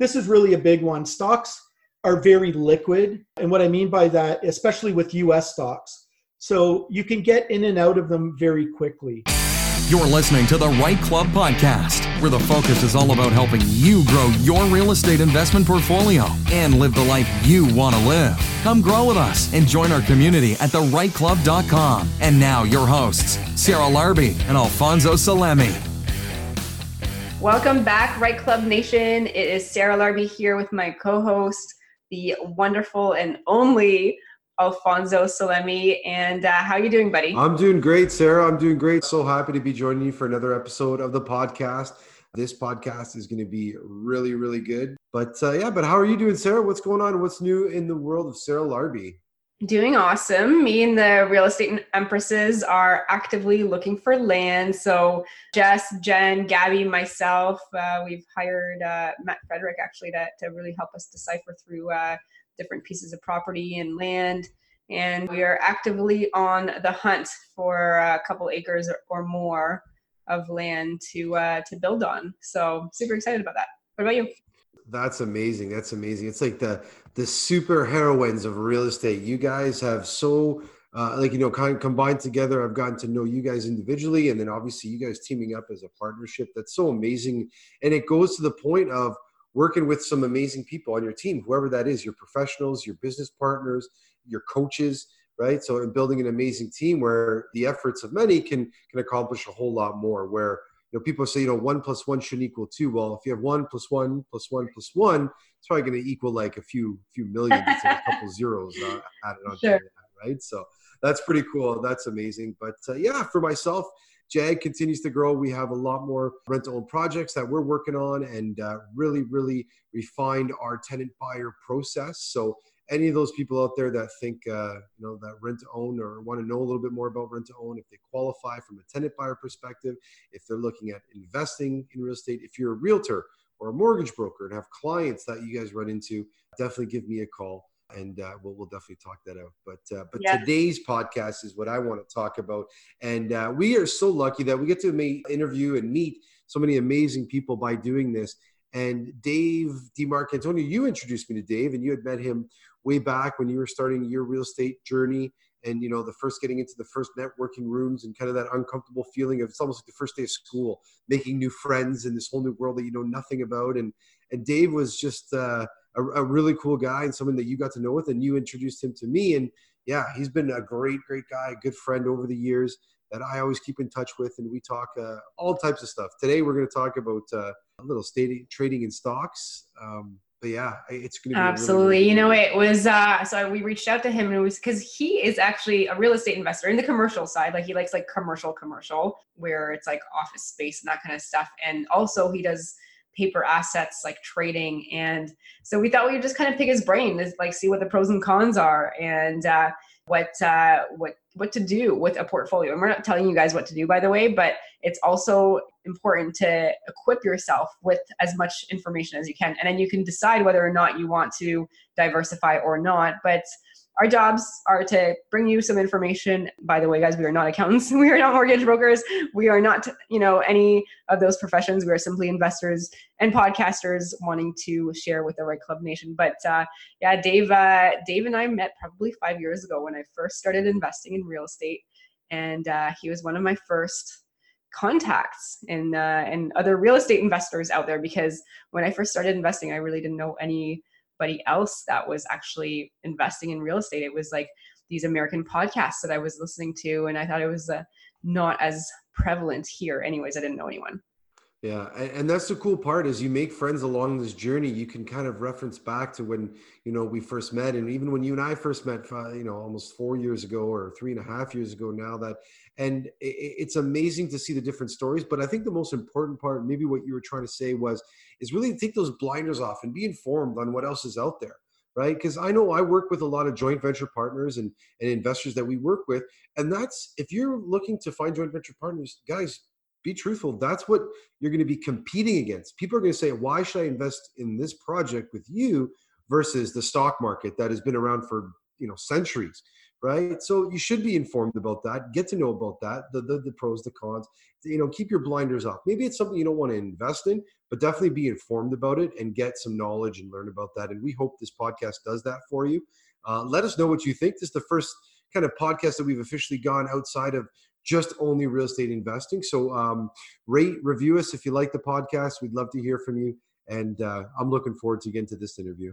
this is really a big one. Stocks are very liquid. And what I mean by that, especially with US stocks, so you can get in and out of them very quickly. You're listening to the REITE Club podcast, where the focus is all about helping you grow your real estate investment portfolio and live the life you want to live. Come grow with us and join our community at thereiteclub.com. And now, your hosts, Sarah Larbi and Alfonso Salemi. Welcome back, REITE Club Nation. It is Sarah Larbi here with my co host, the wonderful and only Alfonso Salemi. And uh, how are you doing, buddy? I'm doing great, Sarah. I'm doing great. So happy to be joining you for another episode of the podcast. This podcast is going to be really, really good. But uh, yeah, but how are you doing, Sarah? What's going on? What's new in the world of Sarah Larbi? Doing awesome. Me and the real estate empresses are actively looking for land. So Jess, Jen, Gabby, myself, uh, we've hired uh, Matt Frederick actually to, to really help us decipher through uh, different pieces of property and land. And we are actively on the hunt for a couple acres or, or more of land to uh, to build on. So super excited about that. What about you? That's amazing. That's amazing. It's like the the super heroines of real estate. You guys have so uh, like you know kind of combined together. I've gotten to know you guys individually, and then obviously you guys teaming up as a partnership. That's so amazing, and it goes to the point of working with some amazing people on your team, whoever that is, your professionals, your business partners, your coaches, right? So in building an amazing team where the efforts of many can can accomplish a whole lot more. Where you know people say you know one plus one shouldn't equal two. Well, if you have one plus one plus one plus one, it's probably going to equal like a few few million, a couple zeros uh, added on sure. that, right? So that's pretty cool. That's amazing. But uh, yeah, for myself, JAG continues to grow. We have a lot more rent to own projects that we're working on and uh, really, really refined our tenant buyer process. So any of those people out there that think uh, you know that rent to own or want to know a little bit more about rent to own if they qualify from a tenant buyer perspective if they're looking at investing in real estate if you're a realtor or a mortgage broker and have clients that you guys run into definitely give me a call and uh, we'll, we'll definitely talk that out. But uh, but yeah. today's podcast is what I want to talk about, and uh, we are so lucky that we get to meet, interview, and meet so many amazing people by doing this. And Dave DiMarcantonio, you introduced me to Dave, and you had met him way back when you were starting your real estate journey. And you know, the first getting into the first networking rooms and kind of that uncomfortable feeling of it's almost like the first day of school, making new friends in this whole new world that you know nothing about. And and Dave was just uh, a, a, really cool guy and someone that you got to know with, and you introduced him to me. And yeah, he's been a great, great guy, a good friend over the years that I always keep in touch with, and we talk uh, all types of stuff. Today, we're going to talk about uh, a little trading in stocks. Um, but yeah, it's going to be absolutely. Really, really you know, it was uh, so we reached out to him, and it was because he is actually a real estate investor in the commercial side. Like he likes like commercial, commercial, where it's like office space and that kind of stuff. And also, he does paper assets like trading and so we thought we would just kind of pick his brain like see what the pros and cons are and uh, what uh, what what to do with a portfolio and we're not telling you guys what to do by the way but it's also important to equip yourself with as much information as you can. And then you can decide whether or not you want to diversify or not. But our jobs are to bring you some information. By the way guys we are not accountants. We are not mortgage brokers. We are not you know any of those professions. We are simply investors and podcasters wanting to share with the REITE Club nation. But uh, yeah dave uh, dave and i met probably five years ago when i first started investing in real estate. And uh, he was one of my first contacts and uh, and other real estate investors out there because when i first started investing i really didn't know anybody else that was actually investing in real estate. It was like these American podcasts that I was listening to, and I thought it was uh, not as prevalent here. Anyways, I didn't know anyone. Yeah, and that's the cool part is you make friends along this journey. You can kind of reference back to when you know we first met, and even when you and I first met, you know, almost four years ago or three and a half years ago now. That and it's amazing to see the different stories. But I think the most important part, maybe what you were trying to say was, is really to take those blinders off and be informed on what else is out there right? Because I know I work with a lot of joint venture partners and, and investors that we work with. And that's if you're looking to find joint venture partners, guys, be truthful. That's what you're going to be competing against. People are going to say, why should I invest in this project with you versus the stock market that has been around for you know centuries right? So you should be informed about that. Get to know about that, the the, the pros, the cons. You know, keep your blinders off. Maybe it's something you don't want to invest in, but definitely be informed about it and get some knowledge and learn about that. And we hope this podcast does that for you. Uh, let us know what you think. This is the first kind of podcast that we've officially gone outside of just only real estate investing. So um, rate, review us if you like the podcast. We'd love to hear from you. And uh, I'm looking forward to getting to this interview.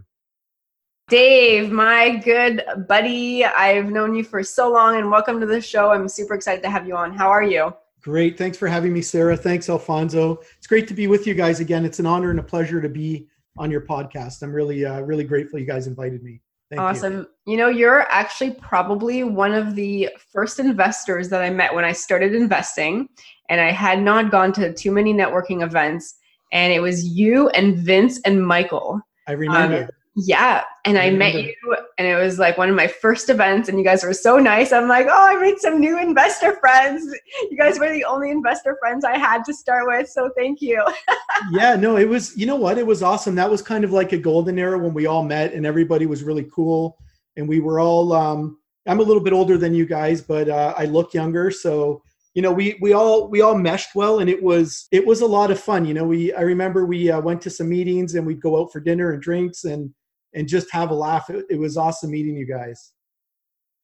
Dave, my good buddy, I've known you for so long and welcome to the show. I'm super excited to have you on. How are you? Great. Thanks for having me, Sarah. Thanks, Alfonso. It's great to be with you guys again. It's an honor and a pleasure to be on your podcast. I'm really, uh, really grateful you guys invited me. Thank awesome. You. you know, you're actually probably one of the first investors that I met when I started investing, and I had not gone to too many networking events. And it was you and Vince and Michael. I remember. Um, yeah. And I, met you, and it was like one of my first events, and you guys were so nice. I'm like, oh, I made some new investor friends. You guys were the only investor friends I had to start with. So thank you. yeah, no, it was, you know what? It was awesome. That was kind of like a golden era when we all met, and everybody was really cool. And we were all, um, I'm a little bit older than you guys, but uh, I look younger. So, you know we we all we all meshed well and it was it was a lot of fun you know we i remember we uh, went to some meetings and we'd go out for dinner and drinks and and just have a laugh. It, it was awesome meeting you guys.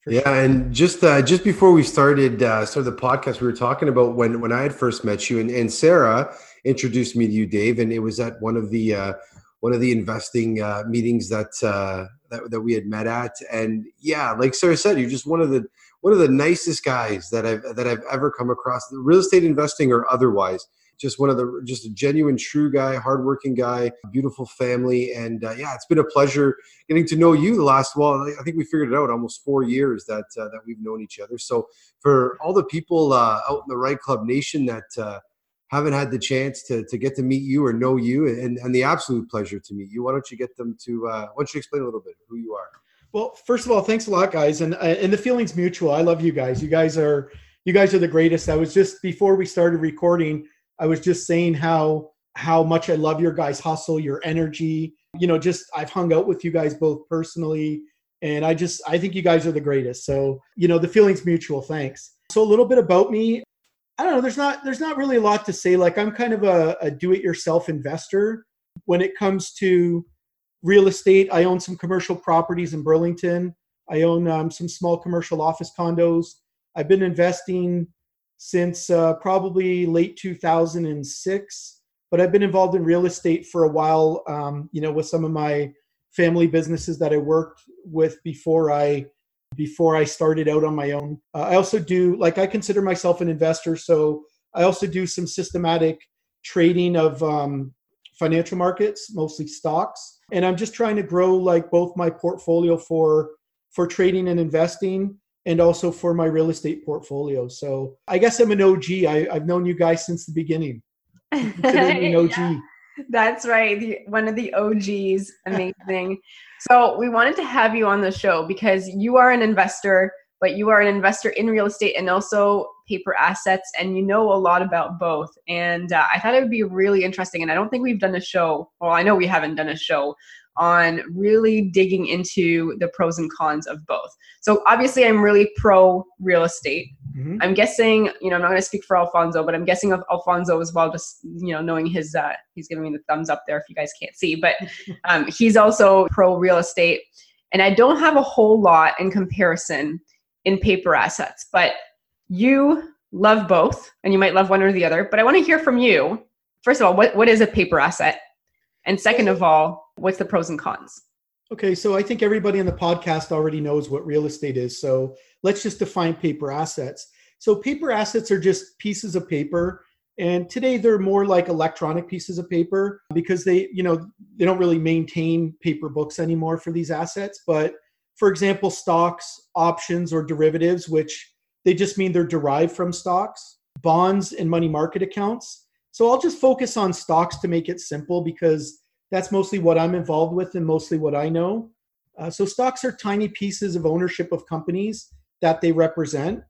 Yeah, sure. and just uh, just before we started uh, started the podcast, we were talking about when when I had first met you, and, and Sarah introduced me to you, Dave, and it was at one of the uh, one of the investing uh, meetings that, uh, that that we had met at, and yeah, like Sarah said, you're just one of the one of the nicest guys that I've that I've ever come across, real estate investing or otherwise just one of the just a genuine true guy hardworking guy beautiful family. And uh, yeah it's been a pleasure getting to know you the last well i think we figured it out almost four years that uh, that we've known each other. So for all the people uh, out in the REITE Club nation that uh, haven't had the chance to, to get to meet you or know you and, and the absolute pleasure to meet you why don't you get them to uh, why don't you explain a little bit who you are? Well first of all thanks a lot guys. And uh, and the feelings mutual. I love you guys. You guys are you guys are the greatest. I was just before we started recording I was just saying how how much I love your guys' hustle, your energy. You know, just I've hung out with you guys both personally, and I just I think you guys are the greatest. So you know, the feeling's mutual. Thanks. So a little bit about me. I don't know. There's not there's not really a lot to say. Like I'm kind of a, a do-it-yourself investor when it comes to real estate. I own some commercial properties in Burlington. I own um, some small commercial office condos. I've been investing since uh, probably late 2006 but i've been involved in real estate for a while um, you know with some of my family businesses that i worked with before i before i started out on my own. Uh, i also do like i consider myself an investor so i also do some systematic trading of um, financial markets mostly stocks. And i'm just trying to grow like both my portfolio for for trading and investing and also for my real estate portfolio. So I guess I'm an OG. I, have known you guys since the beginning. yeah, that's right. The, one of the OGs. Amazing. so we wanted to have you on the show because you are an investor, but you are an investor in real estate and also paper assets, and you know a lot about both. And uh, I thought it would be really interesting. And I don't think we've done a show. Well, I know we haven't done a show on really digging into the pros and cons of both. So obviously, I'm really pro real estate. Mm-hmm. I'm guessing, you know, I'm not going to speak for Alfonso, but I'm guessing of Alfonso as well. Just you know, knowing his, uh, he's giving me the thumbs up there if you guys can't see, but um, he's also pro real estate. And I don't have a whole lot in comparison in paper assets, but you love both, and you might love one or the other. But I want to hear from you. First of all, what what is a paper asset? And second of all, what's the pros and cons? Okay, so I think everybody on the podcast already knows what real estate is. So let's just define paper assets. So paper assets are just pieces of paper and today they're more like electronic pieces of paper because they, you know, they don't really maintain paper books anymore for these assets, but for example, stocks, options or derivatives which they just mean they're derived from stocks, bonds and money market accounts so I'll just focus on stocks to make it simple because that's mostly what I'm involved with and mostly what I know. Uh, so stocks are tiny pieces of ownership of companies that they represent,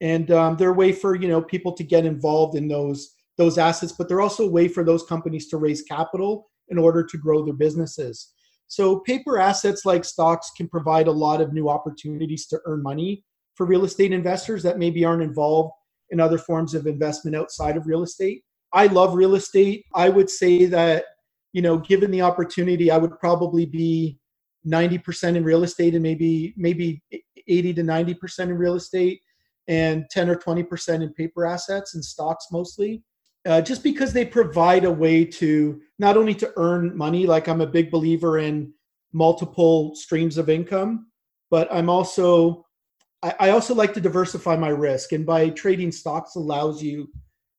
and um, they're a way for you know people to get involved in those those assets, but they're also a way for those companies to raise capital in order to grow their businesses. So paper assets like stocks can provide a lot of new opportunities to earn money for real estate investors that maybe aren't involved in other forms of investment outside of real estate. I love real estate. I would say that, you know, given the opportunity, I would probably be 90% in real estate and maybe maybe 80 to 90% in real estate and 10 or 20% in paper assets and stocks mostly. Uh, just because they provide a way to not only to earn money, like I'm a big believer in multiple streams of income, but I'm also I, I also like to diversify my risk, and by trading stocks allows you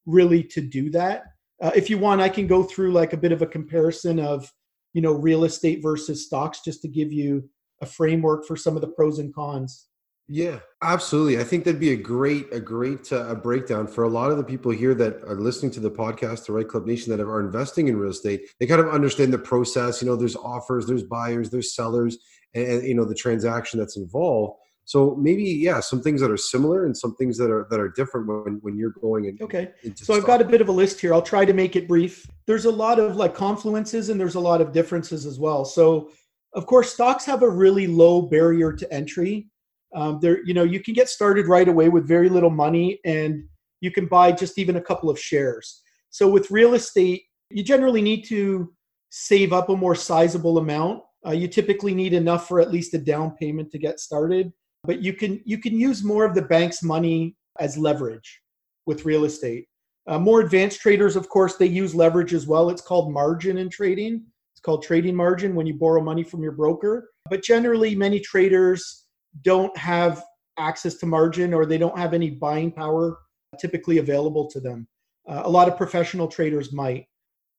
really to do that. Uh, if you want, I can go through like a bit of a comparison of you know real estate versus stocks just to give you a framework for some of the pros and cons. Yeah, absolutely. I think that'd be a great, a great uh, breakdown for a lot of the people here that are listening to the podcast, the REITE Club Nation, that are investing in real estate. They kind of understand the process. You know, there's offers, there's buyers, there's sellers, and, and you know the transaction that's involved. So maybe yeah, some things that are similar and some things that are that are different when when you're going in. Okay. so I've got a bit of a list here. I'll try to make it brief. There's a lot of like confluences and there's a lot of differences as well. So of course, stocks have a really low barrier to entry. Um, there, you know, you can get started right away with very little money, and you can buy just even a couple of shares. So with real estate, you generally need to save up a more sizable amount. Uh, you typically need enough for at least a down payment to get started but you can you can use more of the bank's money as leverage with real estate. Uh, more advanced traders, of course, they use leverage as well. It's called margin in trading. It's called trading margin when you borrow money from your broker. But generally, many traders don't have access to margin or they don't have any buying power typically available to them. Uh, a lot of professional traders might,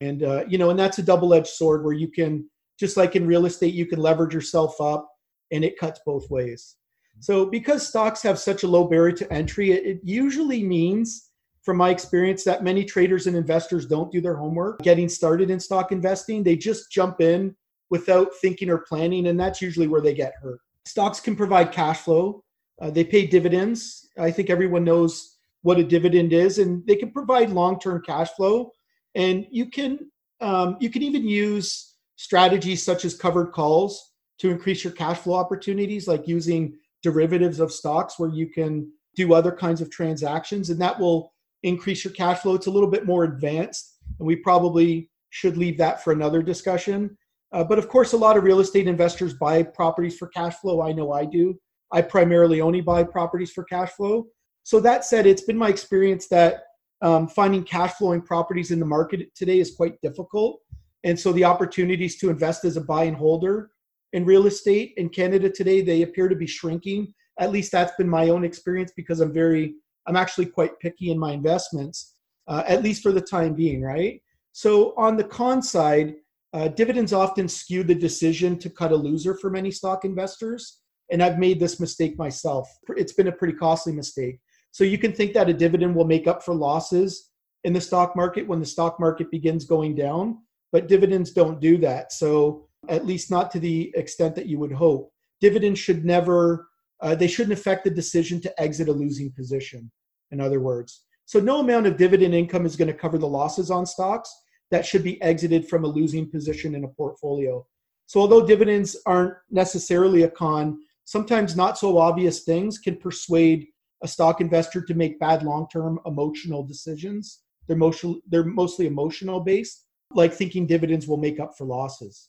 and uh, you know, and that's a double-edged sword where you can, just like in real estate, you can leverage yourself up, and it cuts both ways. So, because stocks have such a low barrier to entry, it, it, usually means, from my experience, that many traders and investors don't do their homework getting started in stock investing. They just jump in without thinking or planning, and that's usually where they get hurt. Stocks can provide cash flow, uh, they pay dividends. I think everyone knows what a dividend is, and they can provide long term cash flow. And you can um, you can even use strategies such as covered calls to increase your cash flow opportunities, like using derivatives of stocks where you can do other kinds of transactions and that will increase your cash flow. It's a little bit more advanced and we probably should leave that for another discussion. Uh, but of course, a lot of real estate investors buy properties for cash flow. I know I do. I primarily only buy properties for cash flow. So that said, it's been my experience that um, finding cash flowing properties in the market today is quite difficult. And so the opportunities to invest as a buy and holder in real estate in Canada today, they appear to be shrinking. At least that's been my own experience because I'm very, I'm actually quite picky in my investments, uh, at least for the time being, right? So on the con side, uh, dividends often skew the decision to cut a loser for many stock investors. And I've made this mistake myself. It's been a pretty costly mistake. So you can think that a dividend will make up for losses in the stock market when the stock market begins going down, but dividends don't do that. So at least not to the extent that you would hope. Dividends should never, uh, they shouldn't affect the decision to exit a losing position, in other words. So, no amount of dividend income is going to cover the losses on stocks that should be exited from a losing position in a portfolio. So, although dividends aren't necessarily a con, sometimes not so obvious things can persuade a stock investor to make bad long term emotional decisions. They're, emotional, they're mostly emotional based, like thinking dividends will make up for losses.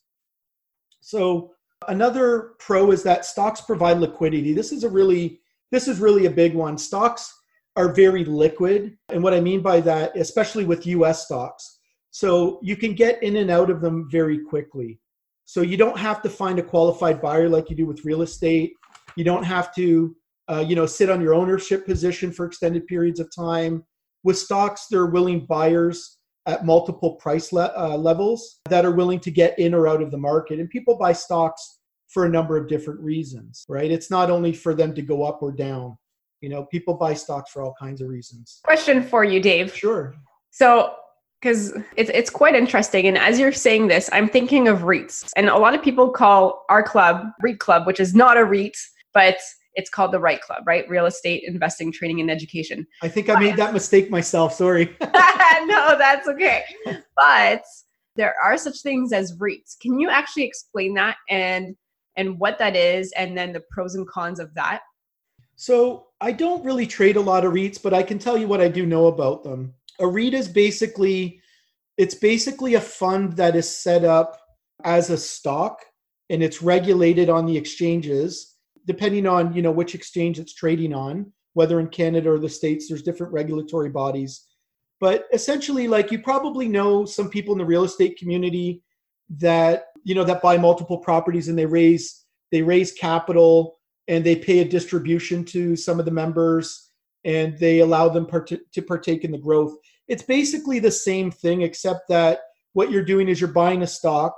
So another pro is that stocks provide liquidity. This is a really this is really a big one. Stocks are very liquid, and what I mean by that, especially with US stocks. So you can get in and out of them very quickly. So you don't have to find a qualified buyer like you do with real estate. You don't have to uh, you know sit on your ownership position for extended periods of time. With stocks, they're willing buyers at multiple price le- uh, levels that are willing to get in or out of the market. And people buy stocks for a number of different reasons, right? It's not only for them to go up or down. You know, people buy stocks for all kinds of reasons. Question for you, Dave. Sure. So, because it's it's quite interesting, and as you're saying this, I'm thinking of REITs, and a lot of people call our club REIT Club, which is not a REIT, but it's called the REITE Club, right? Real Estate Investing, Training, and Education. I think I made that mistake myself. Sorry. no, that's okay. But there are such things as REITs. Can you actually explain that and and what that is, and then the pros and cons of that? So I don't really trade a lot of REITs, but I can tell you what I do know about them. A REIT is basically it's basically a fund that is set up as a stock and it's regulated on the exchanges depending on you know which exchange it's trading on whether in canada or the states there's different regulatory bodies. But essentially like you probably know some people in the real estate community that you know that buy multiple properties and they raise they raise capital and they pay a distribution to some of the members and they allow them part- to partake in the growth. It's basically the same thing except that what you're doing is you're buying a stock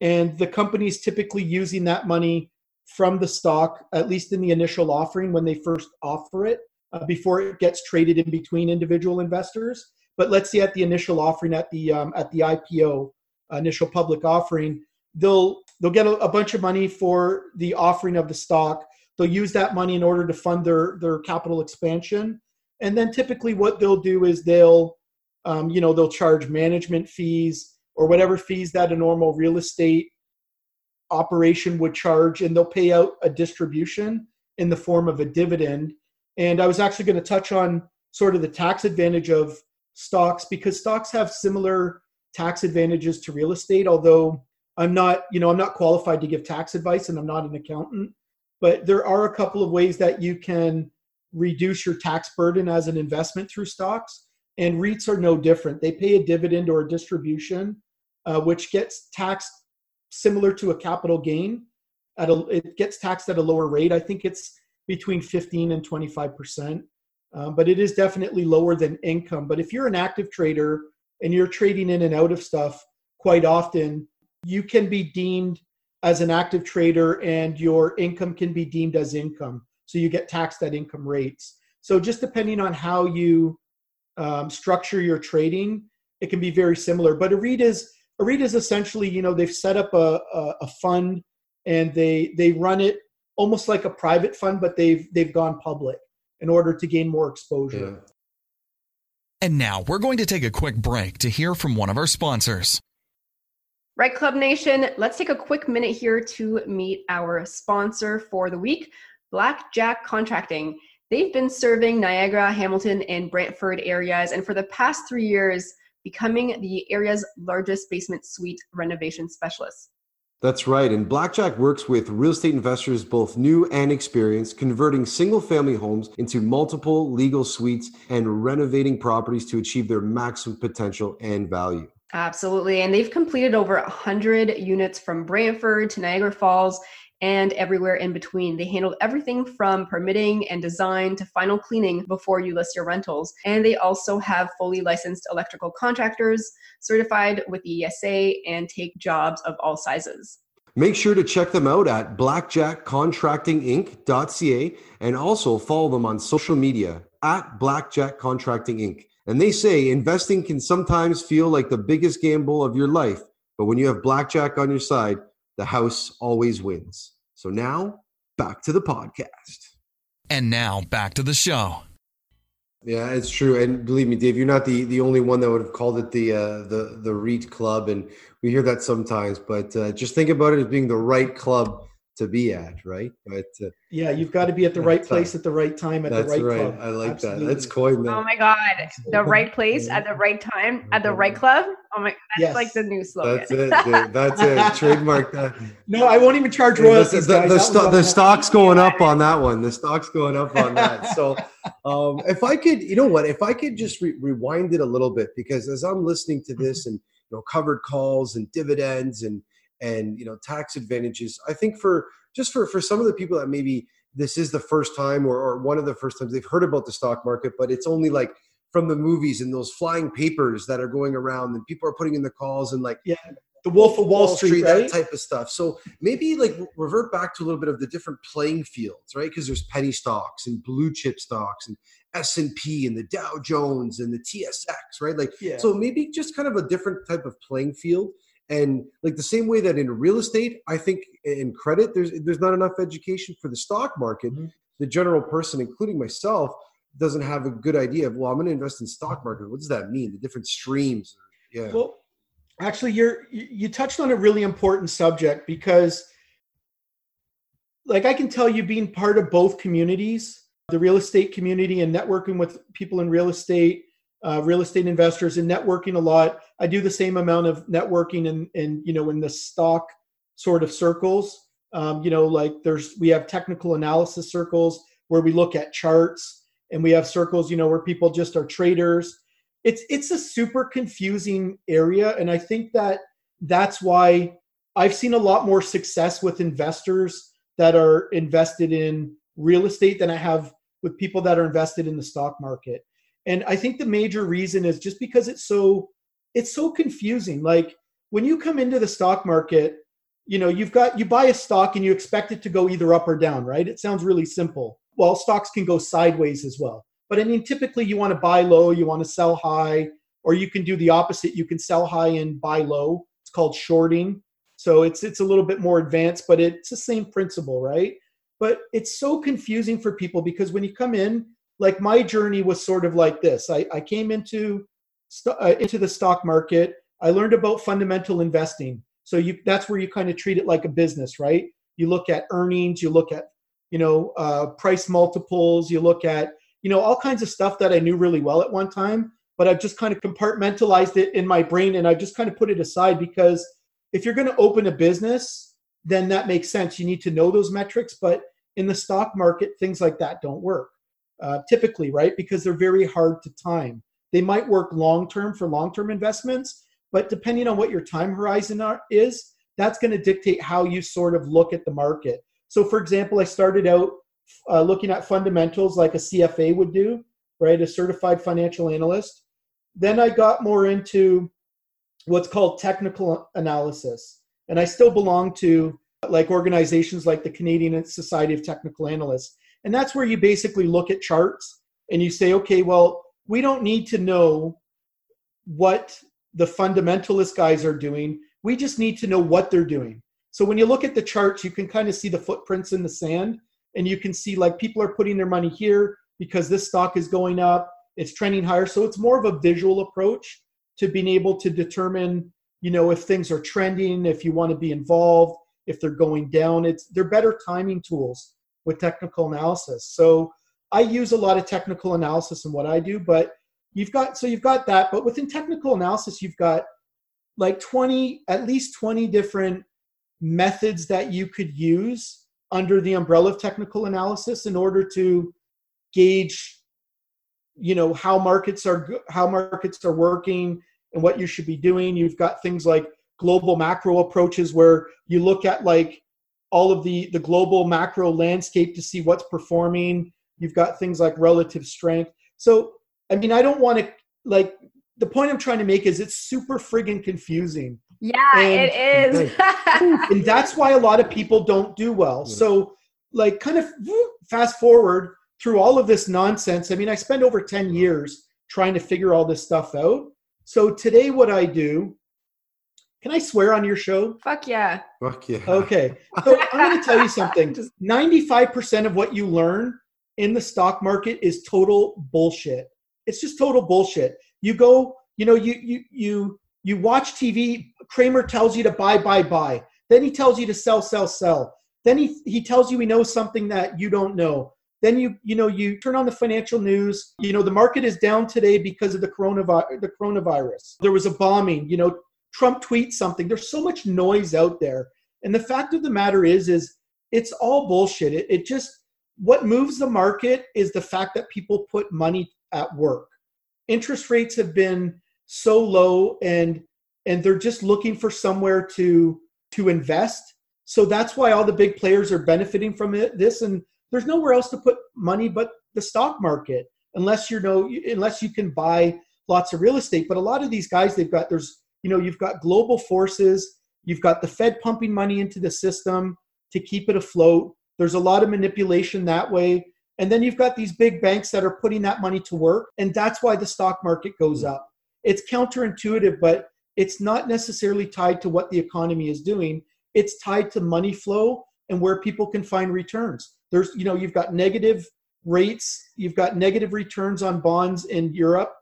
and the company's typically using that money from the stock at least in the initial offering when they first offer it uh, before it gets traded in between individual investors. But let's say at the initial offering at the um, at the ipo initial public offering they'll they'll get a, a bunch of money for the offering of the stock. They'll use that money in order to fund their their capital expansion. And then typically what they'll do is they'll um, you know they'll charge management fees or whatever fees that a normal real estate operation would charge and they'll pay out a distribution in the form of a dividend and i was actually going to touch on sort of the tax advantage of stocks because stocks have similar tax advantages to real estate although i'm not you know i'm not qualified to give tax advice and i'm not an accountant but there are a couple of ways that you can reduce your tax burden as an investment through stocks and REITs are no different. They pay a dividend or a distribution, uh, which gets taxed similar to a capital gain. At a, it gets taxed at a lower rate. I think it's between 15 and 25 percent, um, but it is definitely lower than income. But if you're an active trader and you're trading in and out of stuff quite often, you can be deemed as an active trader, and your income can be deemed as income. So you get taxed at income rates. So just depending on how you um, structure your trading, it can be very similar. But a REIT is a REIT is essentially, you know, they've set up a, a, a fund and they they run it almost like a private fund, but they've they've gone public in order to gain more exposure. Yeah. And now we're going to take a quick break to hear from one of our sponsors. REITE Club Nation, let's take a quick minute here to meet our sponsor for the week, Blackjack Contracting. They've been serving Niagara, Hamilton, and Brantford areas, and for the past three years, becoming the area's largest basement suite renovation specialist. That's right. And Blackjack works with real estate investors, both new and experienced, converting single family homes into multiple legal suites and renovating properties to achieve their maximum potential and value. Absolutely. And they've completed over 100 units from Brantford to Niagara Falls and everywhere in between. They handled everything from permitting and design to final cleaning before you list your rentals. And they also have fully licensed electrical contractors certified with the ESA and take jobs of all sizes. Make sure to check them out at blackjackcontractinginc.ca and also follow them on social media at Blackjack Contracting Inc. And they say investing can sometimes feel like the biggest gamble of your life, but when you have blackjack on your side, the house always wins. So now back to the podcast. And now back to the show. Yeah, it's true, and believe me, Dave, you're not the, the only one that would have called it the uh, the the REIT club, and we hear that sometimes. But uh, just think about it as being the right club to be at, right? But uh, yeah, you've got to be at the right place at the right time at the right, right. club. I like Absolutely. that. Let's coin that. Oh my God. The right place at the right time at the right club. Oh my, that's Yes. like the new slogan. That's it. Dave. That's it. Trademark that. No, I won't even charge The, the, royalties. the, the, sto- the stock's going up on that one. The stock's going up on that. So, um, if I could, you know what? If I could just re- rewind it a little bit, because as I'm listening to this and you know covered calls and dividends and and you know tax advantages, I think for just for for some of the people that maybe this is the first time or, or one of the first times they've heard about the stock market, but it's only like from the movies and those flying papers that are going around and people are putting in the calls and like the Wolf of Wall Street, right? that type of stuff. So maybe like revert back to a little bit of the different playing fields, right? Because there's penny stocks and blue chip stocks and S and P and the Dow Jones and the TSX, right? Like yeah. so maybe just kind of a different type of playing field. And like the same way that in real estate, I think in credit, there's there's not enough education for the stock market. Mhm. The general person, including myself, doesn't have a good idea of well, I'm going to invest in stock market. What does that mean? The different streams. Yeah. Well, actually, you're you you touched on a really important subject because, like, I can tell you, being part of both communities, the real estate community and networking with people in real estate, uh, real estate investors, and networking a lot. I do the same amount of networking and in you know in the stock sort of circles. Um, you know, like there's we have technical analysis circles where we look at charts, and we have circles you know where people just are traders. It's it's a super confusing area, and I think that that's why I've seen a lot more success with investors that are invested in real estate than I have with people that are invested in the stock market. And I think the major reason is just because it's so it's so confusing. Like when you come into the stock market, you know, you've got you buy a stock and you expect it to go either up or down, right? It sounds really simple. Well, stocks can go sideways as well. But I mean, typically you want to buy low, you want to sell high, or you can do the opposite. You can sell high and buy low. It's called shorting. So it's it's a little bit more advanced, but it's the same principle, right? But it's so confusing for people because when you come in, like my journey was sort of like this. I, I came into uh, into the stock market. I learned about fundamental investing. So you that's where you kind of treat it like a business, right? You look at earnings, you look at you know uh, price multiples, you look at you know all kinds of stuff that I knew really well at one time, but I've just kind of compartmentalized it in my brain and I've just kind of put it aside because if you're going to open a business, then that makes sense. You need to know those metrics, but in the stock market, things like that don't work uh, typically, right? Because they're very hard to time. They might work long term for long term investments, but depending on what your time horizon are, is, that's going to dictate how you sort of look at the market. So, for example, I started out uh, looking at fundamentals like a CFA would do, right? A certified financial analyst. Then I got more into what's called technical analysis. And I still belong to like organizations like the Canadian Society of Technical Analysts. And that's where you basically look at charts and you say, okay, well, we don't need to know what the fundamentalist guys are doing. We just need to know what they're doing. So when you look at the charts, you can kind of see the footprints in the sand and you can see like people are putting their money here because this stock is going up, it's trending higher. So it's more of a visual approach to being able to determine, you know, if things are trending, if you want to be involved, if they're going down. It's they're better timing tools with technical analysis. So I use a lot of technical analysis in what I do, but you've got so you've got that, but within technical analysis, you've got like 20, at least 20 different methods that you could use under the umbrella of technical analysis in order to gauge you know how markets are how markets are working and what you should be doing you've got things like global macro approaches where you look at like all of the the global macro landscape to see what's performing. You've got things like relative strength. So i mean i don't want to like the point i'm trying to make is it's super friggin confusing. Yeah and, it is. and that's why a lot of people don't do well. So like kind of fast forward through all of this nonsense. I mean i spent over 10 years trying to figure all this stuff out. So today what i do can I swear on your show? Fuck yeah. Fuck yeah. Okay. So I'm going to tell you something. 95% of what you learn in the stock market is total bullshit. It's just total bullshit. You go, you know, you you you you watch TV, Cramer tells you to buy buy buy. Then he tells you to sell sell sell. Then he he tells you he knows something that you don't know. Then you you know you turn on the financial news. You know the market is down today because of the coronavirus. The coronavirus. There was a bombing. You know Trump tweets something. There's so much noise out there. And the fact of the matter is, is it's all bullshit. It, it just, what moves the market is the fact that people put money at work. Interest rates have been so low and and they're just looking for somewhere to to invest. So that's why all the big players are benefiting from it, this and there's nowhere else to put money but the stock market unless you know unless you can buy lots of real estate but a lot of these guys they've got there's you know you've got global forces you've got the fed pumping money into the system to keep it afloat. There's a lot of manipulation that way. And then you've got these big banks that are putting that money to work and that's why the stock market goes up. It's counterintuitive but it's not necessarily tied to what the economy is doing. It's tied to money flow and where people can find returns. There's you know you've got negative rates you've got negative returns on bonds in europe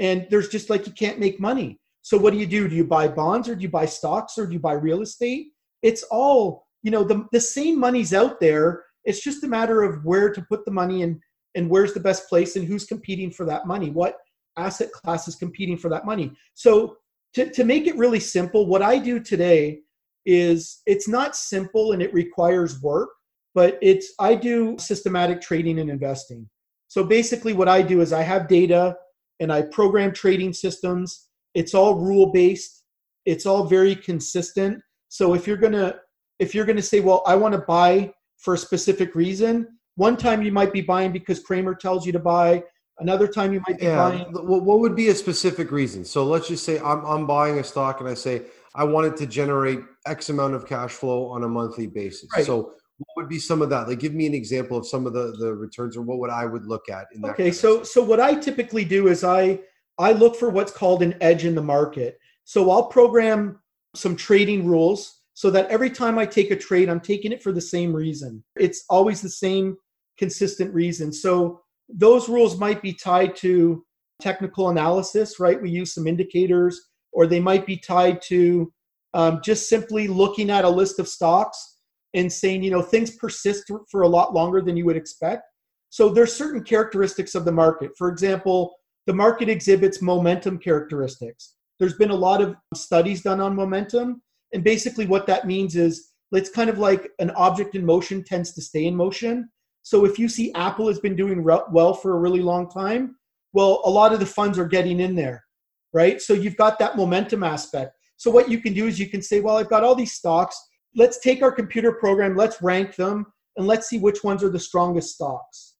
and there's just like you can't make money so what do you do? Do you buy bonds or do you buy stocks or do you buy real estate? It's all, you know, the, the same money's out there. It's just a matter of where to put the money and and where's the best place and who's competing for that money what asset class is competing for that money so to, to make it really simple what i do today is it's not simple and it requires work but it's i do systematic trading and investing so basically what i do is i have data and i program trading systems it's all rule based it's all very consistent so if you're going to if you're going to say well i want to buy for a specific reason one time you might be buying because Cramer tells you to buy another time you might be Yeah. buying What what would be a specific reason? So let's just say I'm I'm buying a stock and I say I want it to generate X amount of cash flow on a monthly basis. Right. So what would be some of that? Like give me an example of some of the the returns or what would I would look at in that. Okay, kind of so stuff. so what I typically do is I I look for what's called an edge in the market. So I'll program some trading rules so that every time I take a trade, I'm taking it for the same reason. It's always the same consistent reason. So those rules might be tied to technical analysis, right? We use some indicators, or they might be tied to um, just simply looking at a list of stocks and saying, you know, things persist for a lot longer than you would expect. So there's certain characteristics of the market. For example, the market exhibits momentum characteristics. There's been a lot of studies done on momentum. And basically, what that means is it's kind of like an object in motion tends to stay in motion. So if you see Apple has been doing re- well for a really long time, well, a lot of the funds are getting in there, right? So you've got that momentum aspect. So what you can do is you can say, well, I've got all these stocks. Let's take our computer program, let's rank them, and let's see which ones are the strongest stocks.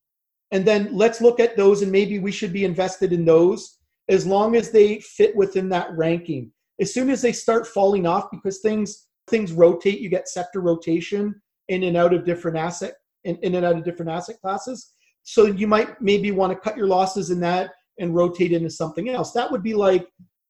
And then let's look at those, and maybe we should be invested in those as long as they fit within that ranking. As soon as they start falling off, because things things rotate, you get sector rotation in and out of different asset in, in and out of different asset classes. So you might maybe want to cut your losses in that and rotate into something else. That would be like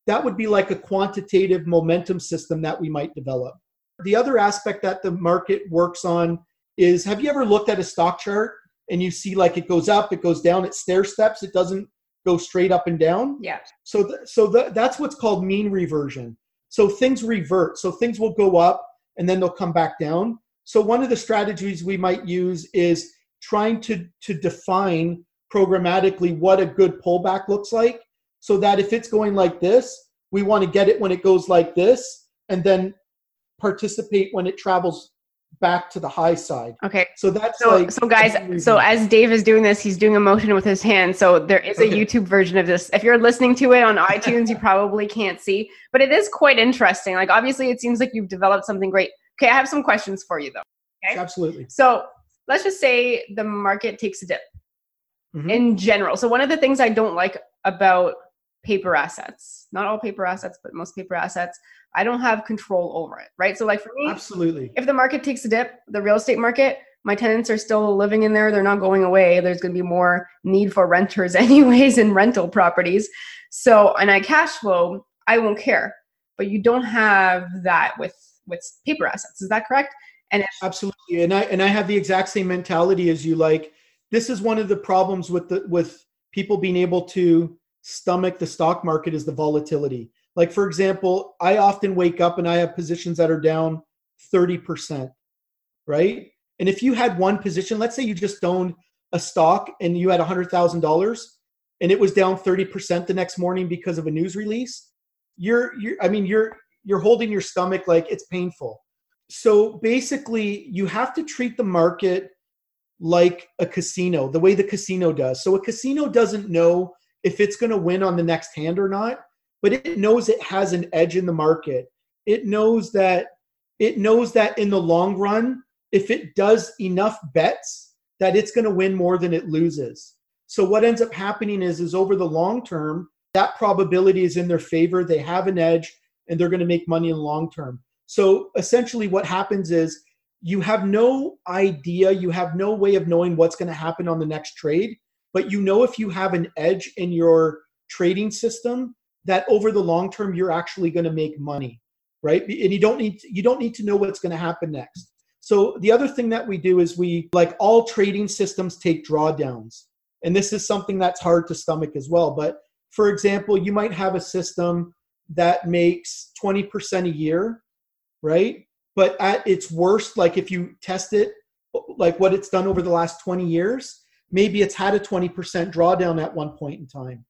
that would be like a quantitative momentum system that we might develop. The other aspect that the market works on is have you ever looked at a stock chart and you see like it goes up, it goes down, it stair steps, it doesn't go straight up and down? Yeah. So, th- so th- that's what's called mean reversion. So things revert. So things will go up and then they'll come back down. So one of the strategies we might use is trying to to define programmatically what a good pullback looks like, so that if it's going like this, we want to get it when it goes like this, and then participate when it travels back to the high side. Okay. So that's So, like so guys, so as Dave is doing this, he's doing a motion with his hand. So there is a Okay. YouTube version of this. If you're listening to it on iTunes, you probably can't see, but it is quite interesting. Like obviously, it seems like you've developed something great. Okay, I have some questions for you though. okay. absolutely. So let's just say the market takes a dip Mhm. in general. So one of the things I don't like about paper assets, not all paper assets, but most paper assets, I don't have control over it, right? So like for me, Absolutely. if the market takes a dip, the real estate market, my tenants are still living in there. They're not going away. There's going to be more need for renters, anyways, in rental properties. So, and I cash flow, I won't care. But you don't have that with with paper assets. Is that correct? And if, Absolutely. And I and I have the exact same mentality as you like this is one of the problems with the with people being able to stomach the stock market is the volatility. Like for example, I often wake up and I have positions that are down 30%, right? And if you had one position, let's say you just owned a stock and you had $100,000 and it was down 30% the next morning because of a news release, you're you're I mean you're you're holding your stomach like it's painful. So basically you have to treat the market like a casino the way the casino does. So a casino doesn't know if it's going to win on the next hand or not but it knows it has an edge in the market. It knows that it knows that in the long run if it does enough bets that it's going to win more than it loses. So what ends up happening is is over the long term that probability is in their favor they have an edge and they're going to make money in the long term. So essentially, what happens is you have no idea, you have no way of knowing what's going to happen on the next trade, but you know if you have an edge in your trading system that over the long term you're actually going to make money, right? And you don't need you don't need to know what's going to happen next. So the other thing that we do is we like all trading systems take drawdowns, and this is something that's hard to stomach as well. But for example, you might have a system that makes 20% a year right? But at its worst, like if you test it, like what it's done over the last 20 years, maybe it's had a 20% drawdown at one point in time.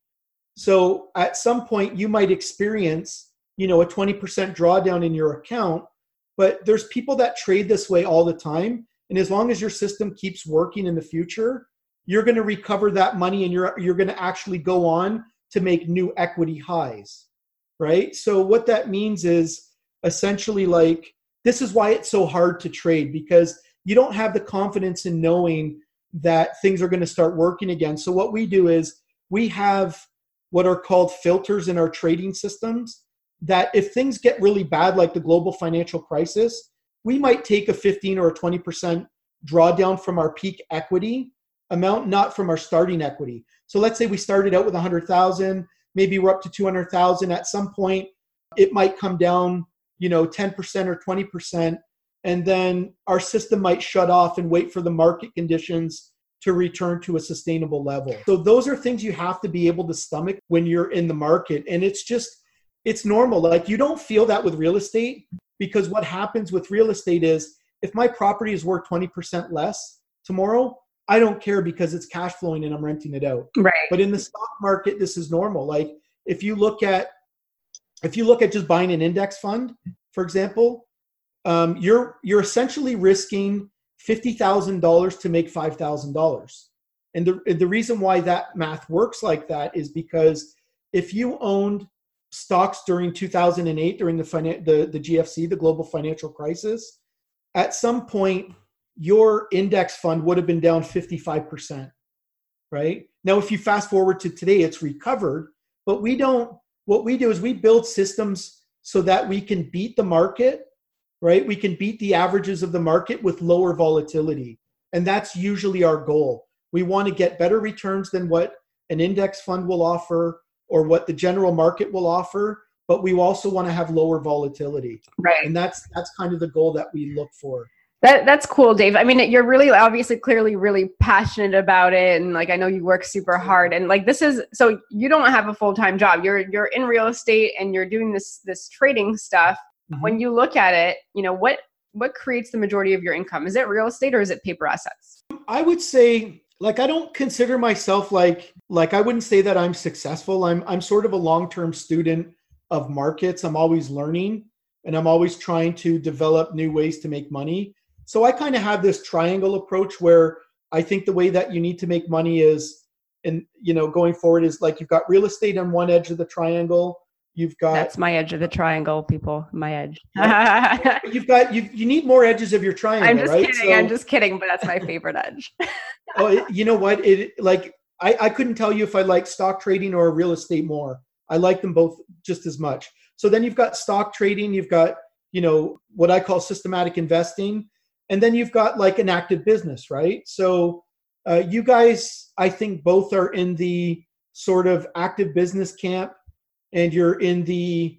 So at some point you might experience, you know, a 20% drawdown in your account, but there's people that trade this way all the time and as long as your system keeps working in the future, you're going to recover that money and you're you're going to actually go on to make new equity highs. Right? So what that means is essentially like this is why it's so hard to trade because you don't have the confidence in knowing that things are going to start working again. So what we do is we have what are called filters in our trading systems that if things get really bad like the global financial crisis, we might take a 15 or a 20% drawdown from our peak equity amount, not from our starting equity. So let's say we started out with 100,000, maybe we're up to 200,000 at some point it might come down, you know, 10% or 20% and then our system might shut off and wait for the market conditions to return to a sustainable level. So those are things you have to be able to stomach when you're in the market and it's just it's normal. Like you don't feel that with real estate because what happens with real estate is if my property is worth 20% less tomorrow, I don't care because it's cash flowing and I'm renting it out. Right. But in the stock market, this is normal. Like if you look at if you look at just buying an index fund, for example, um, you're you're essentially risking fifty thousand dollars to make five thousand dollars. And the the reason why that math works like that is because if you owned stocks during 2008 during the, finan- the the GFC, the global financial crisis, at some point your index fund would have been down 55%. Right? Now if you fast forward to today it's recovered, but we don't what we do is we build systems so that we can beat the market, right? We can beat the averages of the market with lower volatility. And that's usually our goal. We want to get better returns than what an index fund will offer or what the general market will offer but we also want to have lower volatility. Right. And that's that's kind of the goal that we look for. That that's cool dave. I mean you're really obviously clearly really passionate about it. And like i know you work super hard. And like this is so you don't have a full-time job. You're you're in real estate and you're doing this this trading stuff mm-hmm. when you look at it you know what what creates the majority of your income? Is it real estate or is it paper assets? I would say like i don't consider myself like like i wouldn't say that i'm successful. I'm i'm sort of a long-term student of markets. I'm always learning and i'm always trying to develop new ways to make money. So i kind of have this triangle approach where i think the way that you need to make money is and you know going forward is like you've got real estate on one edge of the triangle You've got that's my edge of the triangle, people. My edge. you've got you. You need more edges of your triangle. I'm just right? kidding. So, I'm just kidding, but that's my favorite edge. oh, it, you know what? It like I I couldn't tell you if I like stock trading or real estate more. I like them both just as much. So then you've got stock trading. You've got you know what I call systematic investing, and then you've got like an active business, right? So uh, you guys, I think both are in the sort of active business camp and you're in the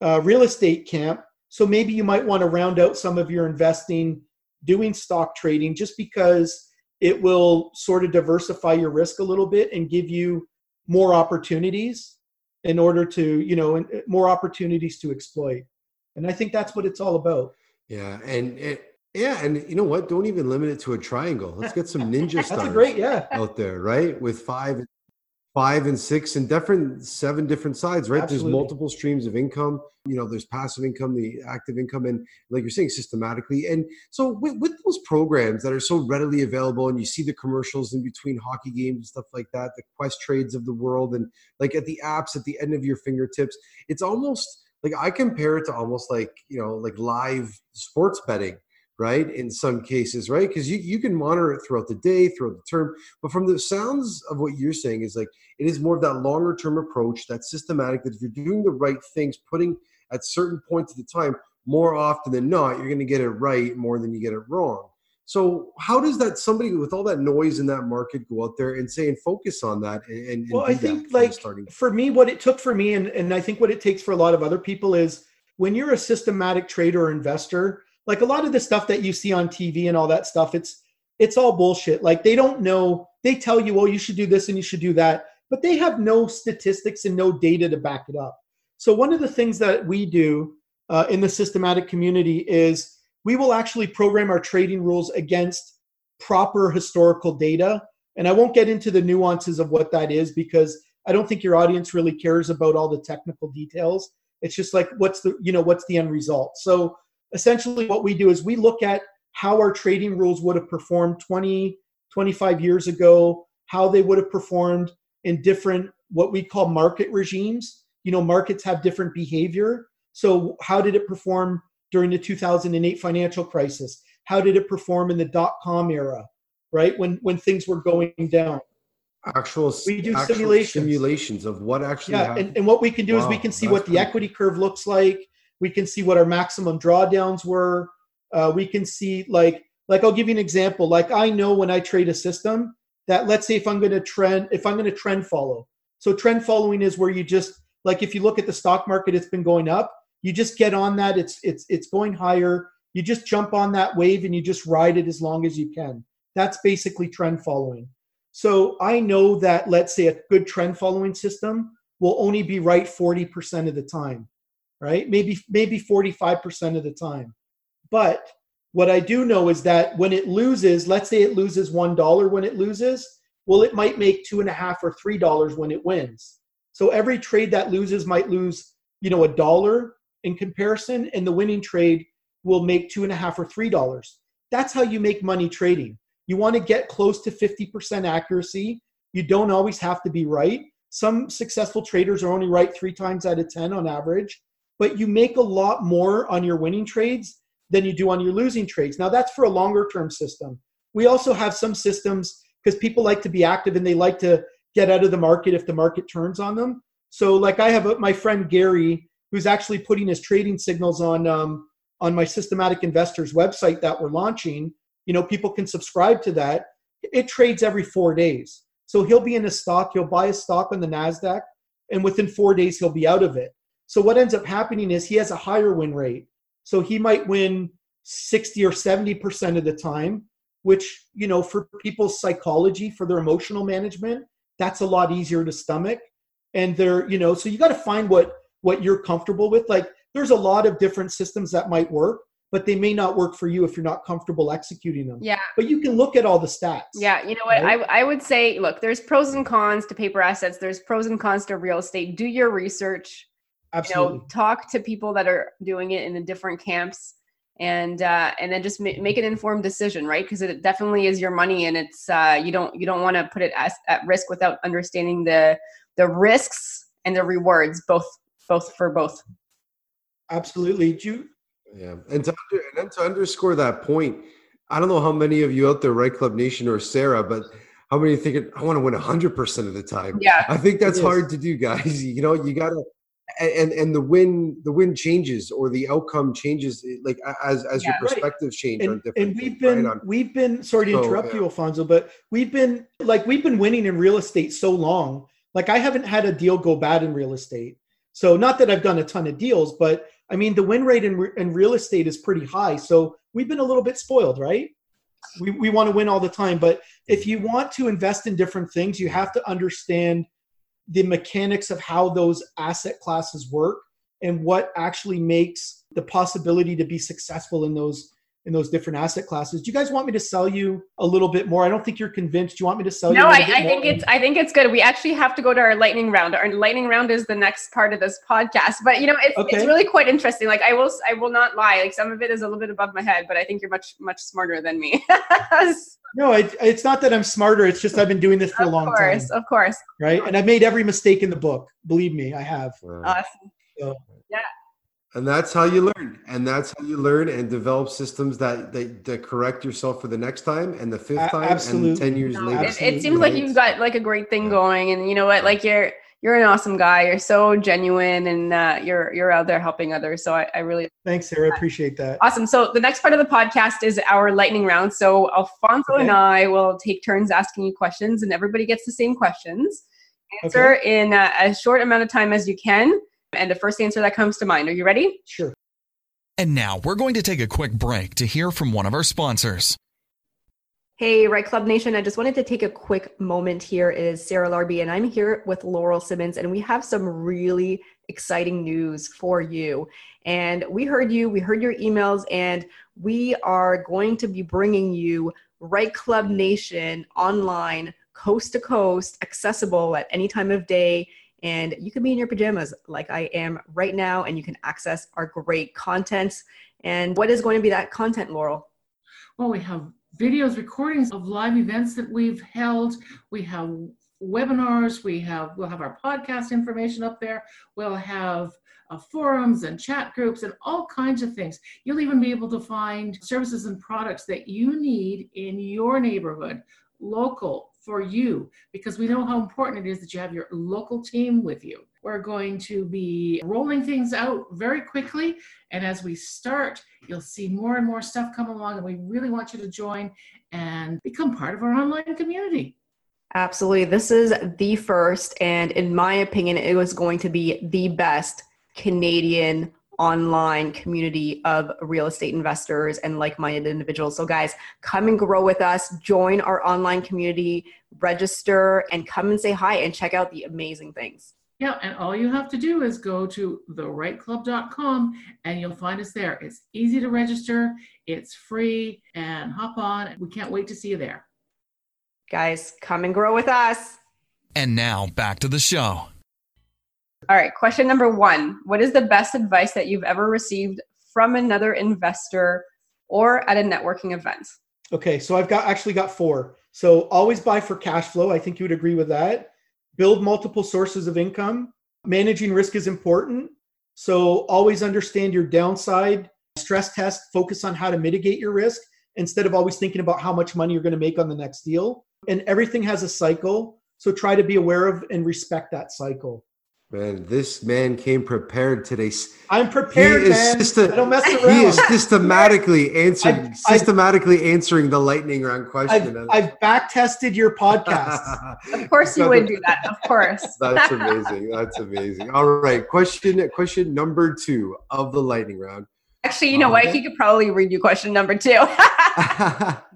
uh, real estate camp. So maybe you might want to round out some of your investing doing stock trading just because it will sort of diversify your risk a little bit and give you more opportunities in order to, you know, uh, more opportunities to exploit. And I think that's what it's all about. Yeah. And it, yeah, and you know what? Don't even limit it to a triangle. Let's get some ninja stars great, yeah. out there, right? With five five and six and different seven different sides right? Absolutely. there's multiple streams of income. You know there's passive income the active income and like you're saying systematically. And so with, with, those programs that are so readily available and you see the commercials in between hockey games and stuff like that the Questrades of the world and like at the apps at the end of your fingertips it's almost like i compare it to almost like you know like live sports betting right? In some cases, right? Because you, you can monitor it throughout the day, throughout the term. But from the sounds of what you're saying is like it is more of that longer term approach, that systematic, that if you're doing the right things, putting at certain points of the time, more often than not, you're going to get it right more than you get it wrong. So how does that somebody with all that noise in that market go out there and say and focus on that and, and well, I think like starting? for me, what it took for me, and, and I think what it takes for a lot of other people is when you're a systematic trader or investor, like a lot of the stuff that you see on TV and all that stuff, it's it's all bullshit. Like they don't know. They tell you, "Oh, you should do this and you should do that," but they have no statistics and no data to back it up. So one of the things that we do uh, in the systematic community is we will actually program our trading rules against proper historical data And I won't get into the nuances of what that is because I don't think your audience really cares about all the technical details. It's just like what's the you know what's the end result. So essentially what we do is we look at how our trading rules would have performed 20 25 years ago, how they would have performed in different what we call market regimes. You know, markets have different behavior. So how did it perform during the 2008 financial crisis? How did it perform in the dot com era? Right when when things were going down actual we do actual simulations. simulations of what actually yeah happened. and, and what we can do is we can see what the pretty- equity curve looks like we can see what our maximum drawdowns were. Uh, we can see like like i'll give you an example. Like i know when i trade a system that let's say if i'm going to trend if i'm going to trend follow. So trend following is where you just like if you look at the stock market it's been going up. You just get on that. It's it's it's going higher. You just jump on that wave and you just ride it as long as you can. That's basically trend following. So I know that, let's say, a good trend following system will only be right 40% of the time, right? Maybe, maybe 45% of the time. But what I do know is that when it loses, let's say it loses $1 when it loses, well, it might make two and a half or three dollars when it wins. So every trade that loses might lose, you know, a dollar in comparison, and the winning trade will make two and a half or three dollars. That's how you make money trading. You want to get close to 50% accuracy. You don't always have to be right. Some successful traders are only right three times out of 10 on average, but you make a lot more on your winning trades than you do on your losing trades. Now, that's for a longer term system. We also have some systems because people like to be active and they like to get out of the market if the market turns on them. So, like I have a, my friend Gary, who's actually putting his trading signals on um, on my systematic investors website that we're launching you know people can subscribe to that it trades every four days so he'll be in a stock he'll buy a stock on the nasdaq and within four days he'll be out of it so what ends up happening is he has a higher win rate so he might win 60 or 70 percent of the time which you know for people's psychology for their emotional management that's a lot easier to stomach and they're you know so you got to find what what you're comfortable with like there's a lot of different systems that might work but they may not work for you if you're not comfortable executing them. Yeah. But you can look at all the stats. Yeah, you know what? Right? I, I would say, look, there's pros and cons to paper assets. There's pros and cons to real estate. Do your research. Absolutely. You know, talk to people that are doing it in the different camps, and uh, and then just ma- make an informed decision, right? Because it definitely is your money, and it's uh, you don't you don't want to put it as, at risk without understanding the the risks and the rewards, both both for both. Absolutely. Do you, Yeah, and to under, and then to underscore that point, I don't know how many of you out there, right, Club Nation or Sarah, but how many think I want to win hundred percent of the time? Yeah. I think that's hard to do, guys. You know, you gotta, and and the win, the win changes or the outcome changes, like as as Yeah. your Right. perspectives change on and, different. and we've things, right? been On- we've been sorry to So, interrupt yeah. you alfonso but we've been like we've been winning in real estate so long like i haven't had a deal go bad in real estate so not that i've done a ton of deals but i mean the win rate in, in real estate is pretty high so we've been a little bit spoiled right we, we want to win all the time but if you want to invest in different things you have to understand the mechanics of how those asset classes work and what actually makes the possibility to be successful in those in those different asset classes. Do you guys want me to sell you a little bit more? I don't think you're convinced. Do you want me to sell you? No, a I, little bit I think more? it's I think it's good. We actually have to go to our lightning round. Our lightning round is the next part of this podcast. But you know, it's, it's really quite interesting. Like I will I will not lie. Like some of it is a little bit above my head, but I think you're much much smarter than me. no. It, it's not that I'm smarter. It's just I've been doing this for a long course, time, of course. of course. right? And I've made every mistake in the book. Believe me, I have. Wow. Awesome. And that's how you learn and that's how you learn and develop systems that that, that correct yourself for the next time and the fifth A- time absolutely. and 10 years No, later it, it seems like you've got like a great thing going, and you know what? Like you're you're an awesome guy. You're so genuine, and uh, you're you're out there helping others. So I, I really Thanks, Sarah. I appreciate that. Awesome. So the next part of the podcast is our lightning round. So Alfonso and I will take turns asking you questions, and everybody gets the same questions. Answer in uh, as short amount of time as you can, and the first answer that comes to mind. Are you ready? Sure. And now we're going to take a quick break to hear from one of our sponsors. Hey, REITE Club Nation. I just wanted to take a quick moment here. It is Sarah Larbi, and I'm here with Laurel Simmons, and we have some really exciting news for you. And we heard you, we heard your emails, and we are going to be bringing you REITE Club Nation online coast to coast, accessible at any time of day. And you can be in your pajamas like I am right now, and you can access our great content. And what is going to be that content, Laurel? Well, we have videos, recordings of live events that we've held. We have webinars. We have we'll have our podcast information up there. We'll have uh, forums and chat groups and all kinds of things. You'll even be able to find services and products that you need in your neighborhood, local for you, because we know how important it is that you have your local team with you. We're going to be rolling things out very quickly. And as we start, you'll see more and more stuff come along. And we really want you to join and become part of our online community. Absolutely. This is the first, and in my opinion, it was going to be the best Canadian online community of real estate investors and like-minded individuals. So guys, come and grow with us, join our online community, register and come and say hi and check out the amazing things. Yeah, and all you have to do is go to thereiteclub.com and you'll find us there. It's easy to register, it's free, and hop on. We can't wait to see you there. Guys, come and grow with us. And now back to the show. All right, question number one What is the best advice that you've ever received from another investor or at a networking event? Okay, so I've got actually got four. So always buy for cash flow. I think you would agree with that. Build multiple sources of income. Managing risk is important. So always understand your downside. Stress test, focus on how to mitigate your risk instead of always thinking about how much money you're going to make on the next deal. And everything has a cycle. So try to be aware of and respect that cycle. Man, this man came prepared today. I'm prepared, he man. System- I don't mess around. He is systematically answering, I've, systematically I've, answering the lightning round question. I've, I've back tested your podcast. of course, you would do that. Of course. That's amazing. That's amazing. All right, question question number two of the lightning round. Actually, you know what? He could probably read you question number two. no,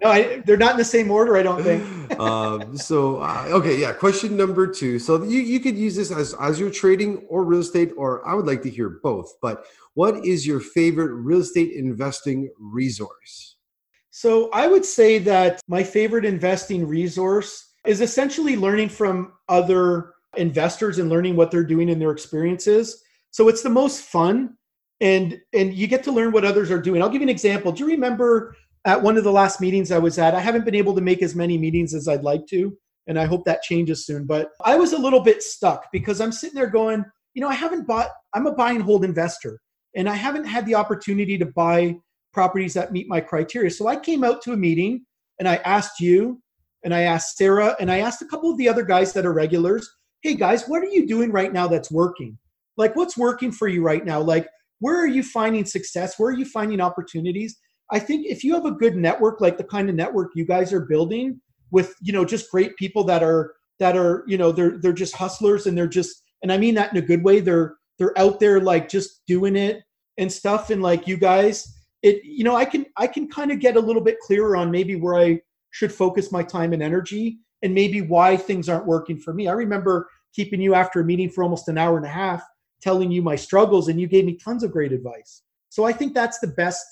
I, they're not in the same order. I don't think. Um, so uh, okay, yeah. Question number two. So you you could use this as as you're trading or real estate, or I would like to hear both. But what is your favorite real estate investing resource? So I would say that my favorite investing resource is essentially learning from other investors and learning what they're doing in their experiences. So it's the most fun and and you get to learn what others are doing. I'll give you an example. Do you remember at one of the last meetings I was at? I haven't been able to make as many meetings as I'd like to, and I hope that changes soon. But I was a little bit stuck because I'm sitting there going, you know, I haven't bought. I'm a buy and hold investor, and I haven't had the opportunity to buy properties that meet my criteria. So I came out to a meeting and I asked you, and I asked Sarah, and I asked a couple of the other guys that are regulars. Hey guys, what are you doing right now that's working? Like, what's working for you right now? Like, where are you finding success where are you finding opportunities i think if you have a good network like the kind of network you guys are building with you know just great people that are that are you know they're they're just hustlers and they're just and i mean that in a good way they're they're out there like just doing it and stuff. And like you guys it you know i can i can kind of get a little bit clearer on maybe where i should focus my time and energy and maybe why things aren't working for me. I remember keeping you after a meeting for almost an hour and a half telling you my struggles and you gave me tons of great advice. So i think that's the best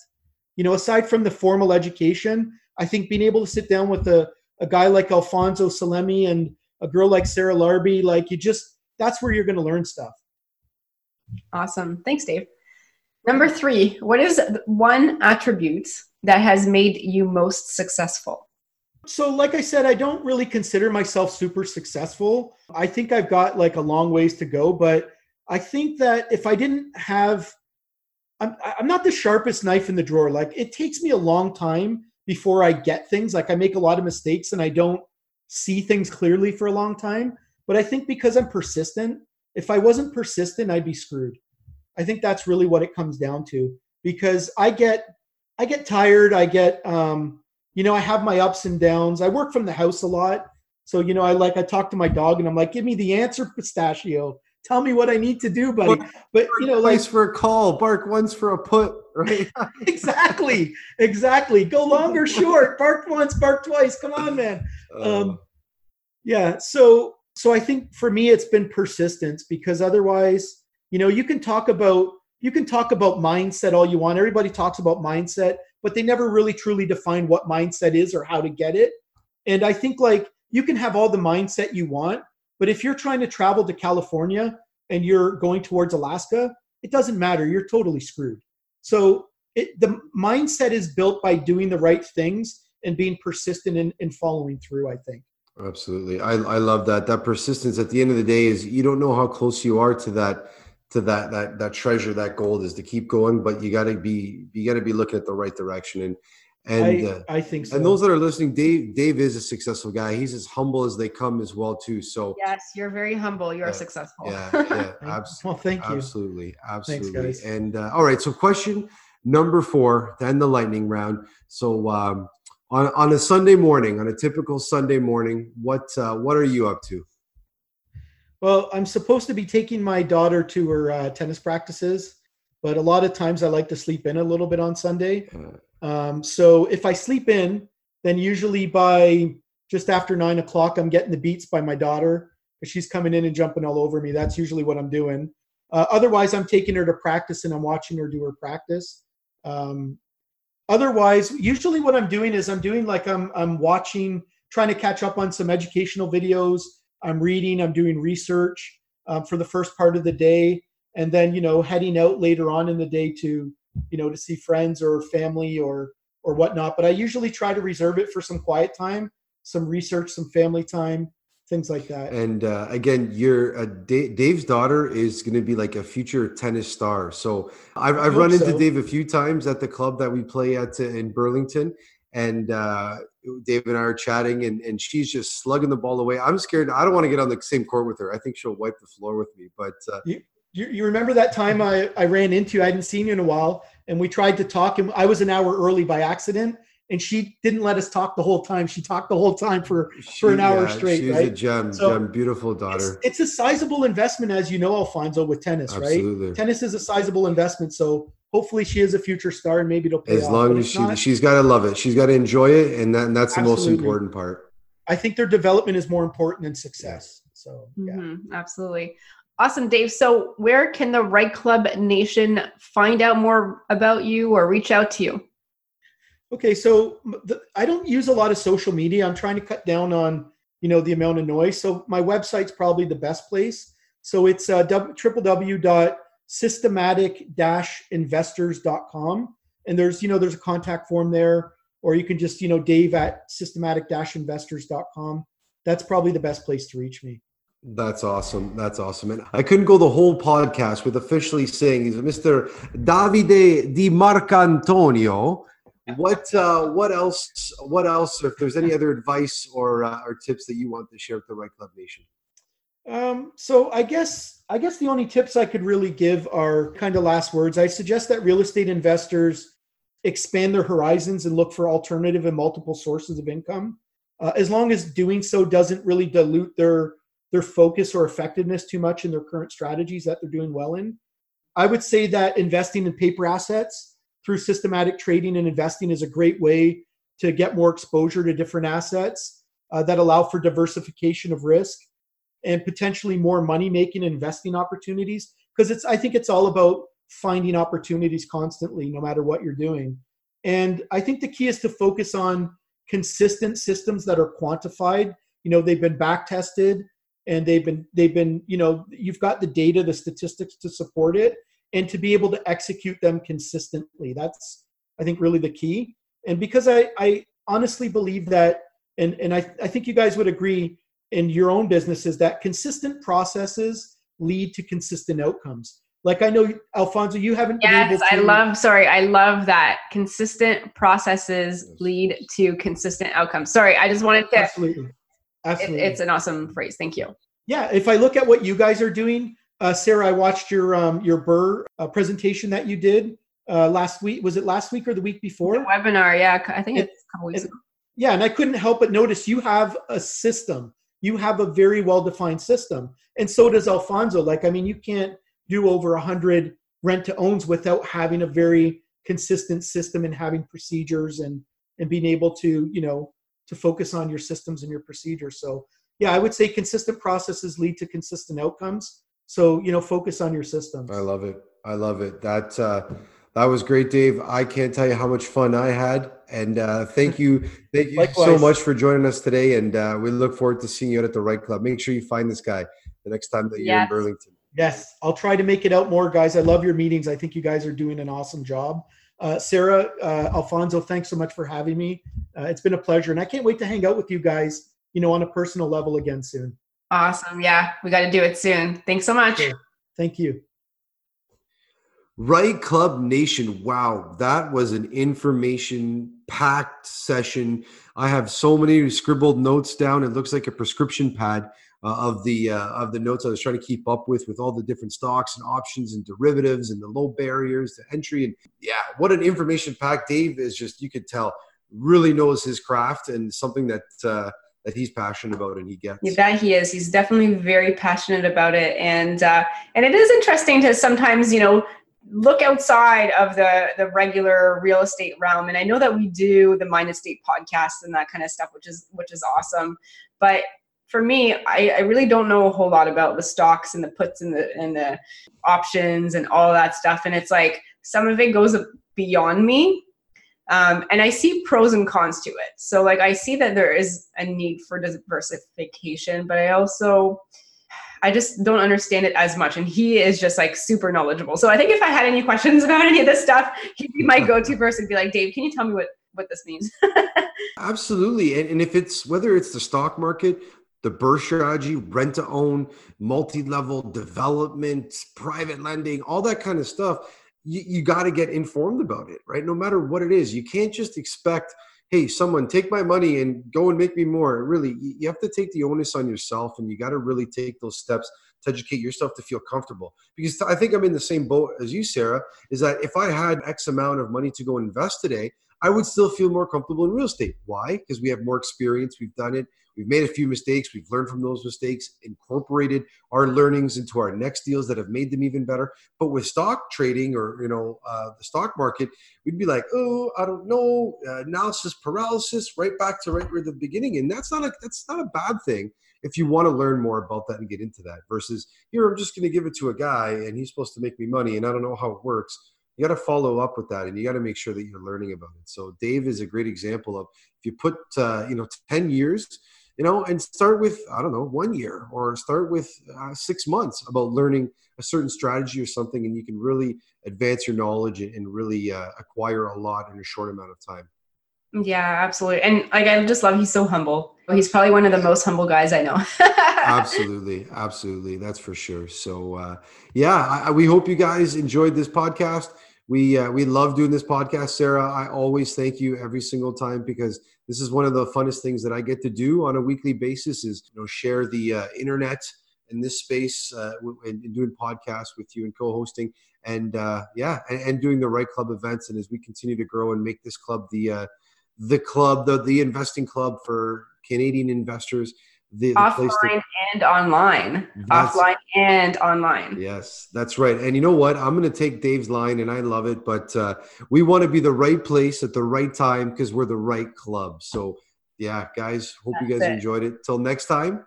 you know aside from the formal education i think being able to sit down with a, a guy like alfonso salemi and a girl like sarah Larbi, like you just that's where you're going to learn stuff. Awesome. Thanks dave. Number three what is one attribute that has made you most successful? So like i said i don't really consider myself super successful. I think i've got like a long ways to go but I think that if I didn't have, I'm, I'm not the sharpest knife in the drawer. Like it takes me a long time before I get things. Like I make a lot of mistakes and I don't see things clearly for a long time. But I think because I'm persistent, if I wasn't persistent, I'd be screwed. I think that's really what it comes down to because I get I get tired. I get um, you know I have my ups and downs. I work from the house a lot, so you know I like I talk to my dog and I'm like, give me the answer, pistachio tell me what I need to do, buddy. But you know, like for a call, bark once for a put, right? exactly, exactly. Go long or short, bark once, bark twice. Come on, man. Uh, um, yeah. So, so I think for me, it's been persistence because otherwise, you know, you can talk about you can talk about mindset all you want. Everybody talks about mindset, but they never really truly define what mindset is or how to get it. And I think like you can have all the mindset you want, but if you're trying to travel to California and you're going towards Alaska, it doesn't matter. You're totally screwed. So it, the mindset is built by doing the right things and being persistent in, in following through, I think. Absolutely. I, I love that. That persistence at the end of the day is you don't know how close you are to that to that that that treasure, that gold is to keep going, but you gotta be you gotta be looking at the right direction. And and I, uh, I think so. and those that are listening, Dave Dave is a successful guy. He's as humble as they come as well too. So Yes, you're very humble. You're Yeah, successful. yeah, yeah, Thank- abs- well, thank you. absolutely, absolutely. guys. And uh, all right, so question number four, then the lightning round. So um, on on a Sunday morning, on a typical Sunday morning, what uh, what are you up to? Well, I'm supposed to be taking my daughter to her uh, tennis practices, but a lot of times I like to sleep in a little bit on Sunday. Um, so if I sleep in, then usually by just after nine o'clock, I'm getting the beats by my daughter because she's coming in and jumping all over me. That's usually what I'm doing. Uh, otherwise, I'm taking her to practice and I'm watching her do her practice. Um, otherwise, usually what I'm doing is I'm doing like I'm I'm watching, trying to catch up on some educational videos. I'm reading. I'm doing research um, for the first part of the day, and then you know heading out later on in the day to you know to see friends or family or or whatnot. But I usually try to reserve it for some quiet time, some research, some family time, things like that. and uh, again, your uh, Da- Dave's daughter is going to be like a future tennis star. So I've, I've run into so. Dave a few times at the club that we play at uh, in Burlington, and uh, Dave and I are chatting, and, and she's just slugging the ball away. I'm scared. I don't want to get on the same court with her. I think she'll wipe the floor with me. But uh, You, you remember that time I, I ran into you? I hadn't seen you in a while, and we tried to talk, and I was an hour early by accident, and she didn't let us talk the whole time. She talked the whole time for for an hour yeah, straight, She's a gem, So, gem, beautiful daughter. it's a sizable investment, as you know, Alfonso, with tennis, Absolutely. right? Tennis is a sizable investment, so hopefully she is a future star, and maybe it'll pay As off. long as she not, she's got to love it. She's got to enjoy it, and that and that's the most important part. I think their development is more important than success. So yeah. Mhm, absolutely. Awesome, Dave. So, where can the REITE Club Nation find out more about you or reach out to you? Okay, so the, I don't use a lot of social media. I'm trying to cut down on you know the amount of noise. So my website's probably the best place. So it's uh, www.systematic-investors.com, and there's you know there's a contact form there, or you can just you know Dave at systematic-investors.com. That's probably the best place to reach me. That's awesome. That's awesome. And I couldn't go the whole podcast with officially saying he's Mr. Davide Di Marcantonio. What uh, what else? What else? If there's any other advice or uh, or tips that you want to share with the REITE Club Nation, Um, so I guess I guess the only tips I could really give are kind of last words. I suggest that real estate investors expand their horizons and look for alternative and multiple sources of income. Uh, as long as doing so doesn't really dilute their their focus or effectiveness too much in their current strategies that they're doing well in. I would say that investing in paper assets through systematic trading and investing is a great way to get more exposure to different assets uh, that allow for diversification of risk and potentially more money making investing opportunities. Because it's i think it's all about finding opportunities constantly no matter what you're doing. And i think the key is to focus on consistent systems that are quantified. You know they've been back tested and they've been they've been you know you've got the data the statistics to support it and to be able to execute them consistently that's i think really the key and because i i honestly believe that and and i, I think you guys would agree in your own businesses that consistent processes lead to consistent outcomes. Like I know Alfonso, you haven't been Yes, able to I love, sorry, I love that. Consistent processes lead to consistent outcomes. Sorry, I just wanted to, absolutely. It, Absolutely. it's an awesome phrase. Thank you. yeah, if I look at what you guys are doing, uh, Sarah, I watched your um, your BRRRR uh, presentation that you did uh, last week. Was it last week or the week before? The webinar, yeah, I think It- it's a couple weeks it- ago. Yeah, and I couldn't help but notice you have a system. You have a very well defined system, and so does Alfonso. Like, I mean, you can't do over a hundred rent to owns without having a very consistent system and having procedures and and being able to you know to focus on your systems and your procedures. So yeah, I would say consistent processes lead to consistent outcomes. So you know, focus on your systems. I love it. I love it. That uh, That was great, Dave. I can't tell you how much fun I had. And uh, thank you, thank you so much for joining us today. And uh, we look forward to seeing you out at the REITE Club. Make sure you find this guy the next time that you're in Burlington. Yes, I'll try to make it out more, guys. I love your meetings. I think you guys are doing an awesome job. Uh, Sarah, uh, Alfonso, thanks so much for having me. Uh, it's been a pleasure, and I can't wait to hang out with you guys. You know, on a personal level again soon. Awesome. Yeah, we got to do it soon. Thanks so much. Sure. Thank you. REITE Club Nation. Wow, that was an information packed session. I have so many scribbled notes down. It looks like a prescription pad of the uh, of the notes I was trying to keep up with with all the different stocks and options and derivatives and the low barriers to entry. And yeah, what an information pack. Dave is just you could tell really knows his craft and something that uh, that he's passionate about and he gets. You bet he is. He's definitely very passionate about it, and uh, and it is interesting to sometimes you know look outside of the the regular real estate realm. And I know that we do the Mind Estate podcast and that kind of stuff, which is which is awesome. But for me, I, I really don't know a whole lot about the stocks and the puts and the and the options and all that stuff. And it's like some of it goes beyond me. Um, and I see pros and cons to it. So like I see that there is a need for diversification, but I also I just don't understand it as much. And he is just like super knowledgeable. So I think if I had any questions about any of this stuff, he'd be my go-to person. Be like, Dave, can you tell me what what this means? Absolutely. And, and if it's whether it's the stock market, the strategy, rent to own, multi level development, private lending, all that kind of stuff, you, you got to get informed about it, right? No matter what it is. You can't just expect, hey, someone take my money and go and make me more. Really, you have to take the onus on yourself and you got to really take those steps to educate yourself to feel comfortable. Because I think I'm in the same boat as you, Sarah, is that if I had X amount of money to go invest today, I would still feel more comfortable in real estate. Why? Because we have more experience, we've done it, we've made a few mistakes, we've learned from those mistakes, incorporated our learnings into our next deals that have made them even better. But with stock trading or you know uh, the stock market, we'd be like, oh, I don't know, uh, analysis paralysis, right back to right where the beginning, and that's not a that's not a bad thing if you want to learn more about that and get into that. Versus here, I'm just going to give it to a guy and he's supposed to make me money, and I don't know how it works you got to follow up with that and you got to make sure that you're learning about it so dave is a great example of if you put uh, you know 10 years you know and start with i don't know one year or start with uh, six months about learning a certain strategy or something and you can really advance your knowledge and really uh, acquire a lot in a short amount of time yeah, absolutely. And like I just love he's so humble. He's probably one of the most humble guys I know. absolutely absolutely that's for sure so uh, yeah I, we hope you guys enjoyed this podcast we uh, we love doing this podcast. Sarah i always thank you every single time because this is one of the funnest things that i get to do on a weekly basis is you know share the uh, internet in this space uh, and, doing podcasts with you and co-hosting and uh, yeah and, and doing the REITE Club events. And as we continue to grow and make this club the uh, the club the, the investing club for canadian investors the, the Offline and online. That's- Offline and online. Yes, that's right. And you know what? I'm going to take Dave's line, and I love it. But uh, we want to be the right place at the right time because we're the REITE Club. So, yeah, guys, hope you guys it. enjoyed it. Till next time,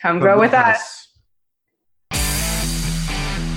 Come grow with us.